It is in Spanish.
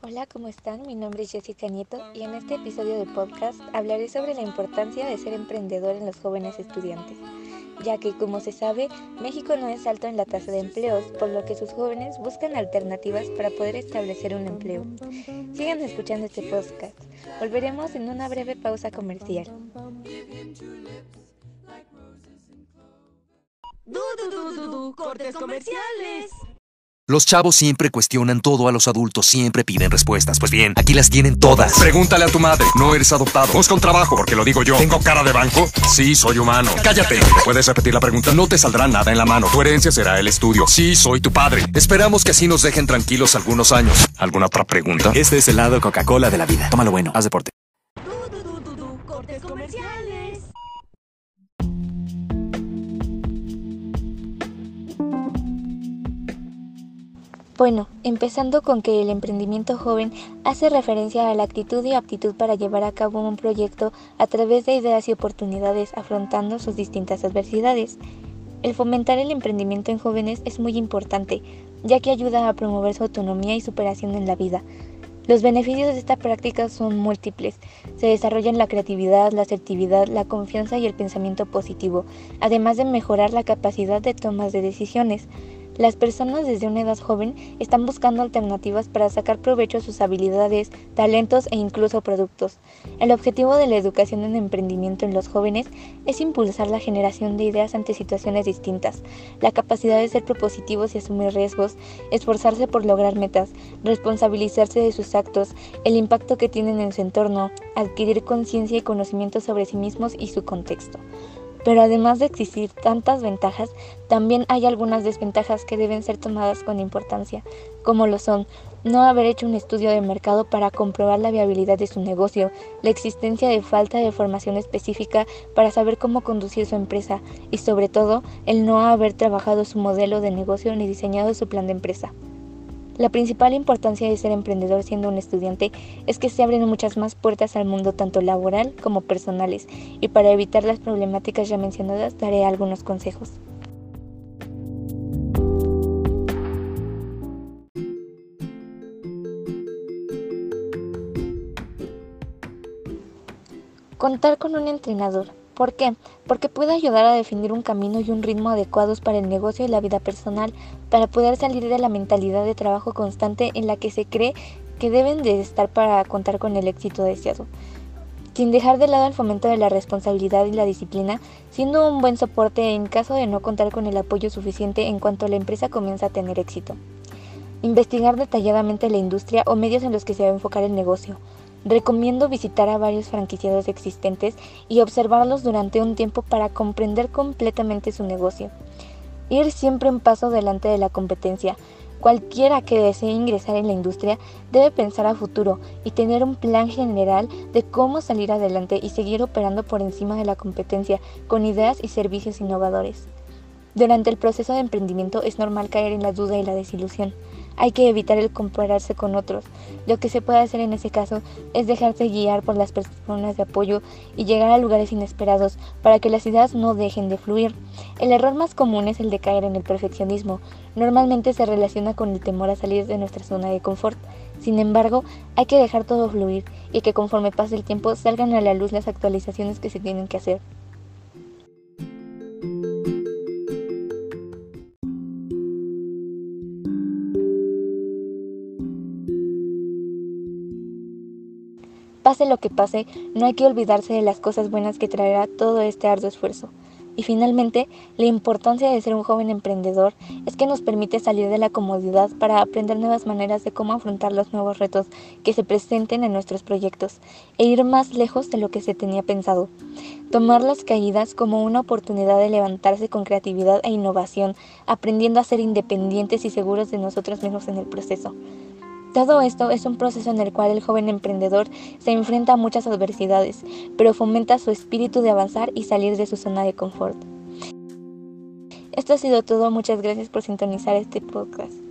Hola, ¿cómo están? Mi nombre es Jessica Nieto y en este episodio de podcast hablaré sobre la importancia de ser emprendedor en los jóvenes estudiantes, ya que como se sabe, México no es alto en la tasa de empleos, por lo que sus jóvenes buscan alternativas para poder establecer un empleo. Sigan escuchando este podcast. Volveremos en una breve pausa comercial. cortes comerciales. Los chavos siempre cuestionan todo a los adultos, siempre piden respuestas. Pues bien, aquí las tienen todas. Pregúntale a tu madre. No eres adoptado. Busca un trabajo, porque lo digo yo. ¿Tengo cara de banco? Sí, soy humano. Cállate. ¿Puedes repetir la pregunta? No te saldrá nada en la mano. Tu herencia será el estudio. Sí, soy tu padre. Esperamos que así nos dejen tranquilos algunos años. ¿Alguna otra pregunta? Este es el lado Coca-Cola de la vida. Tómalo bueno, haz deporte. Bueno, empezando con que el emprendimiento joven hace referencia a la actitud y aptitud para llevar a cabo un proyecto a través de ideas y oportunidades afrontando sus distintas adversidades. El fomentar el emprendimiento en jóvenes es muy importante, ya que ayuda a promover su autonomía y superación en la vida. Los beneficios de esta práctica son múltiples. Se desarrollan la creatividad, la asertividad, la confianza y el pensamiento positivo, además de mejorar la capacidad de tomas de decisiones. Las personas desde una edad joven están buscando alternativas para sacar provecho a sus habilidades, talentos e incluso productos. El objetivo de la educación en emprendimiento en los jóvenes es impulsar la generación de ideas ante situaciones distintas, la capacidad de ser propositivos y asumir riesgos, esforzarse por lograr metas, responsabilizarse de sus actos, el impacto que tienen en su entorno, adquirir conciencia y conocimiento sobre sí mismos y su contexto. Pero además de existir tantas ventajas, también hay algunas desventajas que deben ser tomadas con importancia, como lo son no haber hecho un estudio de mercado para comprobar la viabilidad de su negocio, la existencia de falta de formación específica para saber cómo conducir su empresa y sobre todo el no haber trabajado su modelo de negocio ni diseñado su plan de empresa. La principal importancia de ser emprendedor siendo un estudiante es que se abren muchas más puertas al mundo tanto laboral como personales y para evitar las problemáticas ya mencionadas daré algunos consejos. Contar con un entrenador. ¿Por qué? Porque puede ayudar a definir un camino y un ritmo adecuados para el negocio y la vida personal, para poder salir de la mentalidad de trabajo constante en la que se cree que deben de estar para contar con el éxito deseado. Sin dejar de lado el fomento de la responsabilidad y la disciplina, siendo un buen soporte en caso de no contar con el apoyo suficiente en cuanto la empresa comienza a tener éxito. Investigar detalladamente la industria o medios en los que se va a enfocar el negocio, Recomiendo visitar a varios franquiciados existentes y observarlos durante un tiempo para comprender completamente su negocio. Ir siempre un paso delante de la competencia. Cualquiera que desee ingresar en la industria debe pensar a futuro y tener un plan general de cómo salir adelante y seguir operando por encima de la competencia con ideas y servicios innovadores. Durante el proceso de emprendimiento es normal caer en la duda y la desilusión. Hay que evitar el compararse con otros. Lo que se puede hacer en ese caso es dejarse guiar por las personas de apoyo y llegar a lugares inesperados para que las ideas no dejen de fluir. El error más común es el de caer en el perfeccionismo. Normalmente se relaciona con el temor a salir de nuestra zona de confort. Sin embargo, hay que dejar todo fluir y que conforme pase el tiempo salgan a la luz las actualizaciones que se tienen que hacer. Pase lo que pase, no hay que olvidarse de las cosas buenas que traerá todo este arduo esfuerzo. Y finalmente, la importancia de ser un joven emprendedor es que nos permite salir de la comodidad para aprender nuevas maneras de cómo afrontar los nuevos retos que se presenten en nuestros proyectos e ir más lejos de lo que se tenía pensado. Tomar las caídas como una oportunidad de levantarse con creatividad e innovación, aprendiendo a ser independientes y seguros de nosotros mismos en el proceso. Todo esto es un proceso en el cual el joven emprendedor se enfrenta a muchas adversidades, pero fomenta su espíritu de avanzar y salir de su zona de confort. Esto ha sido todo, muchas gracias por sintonizar este podcast.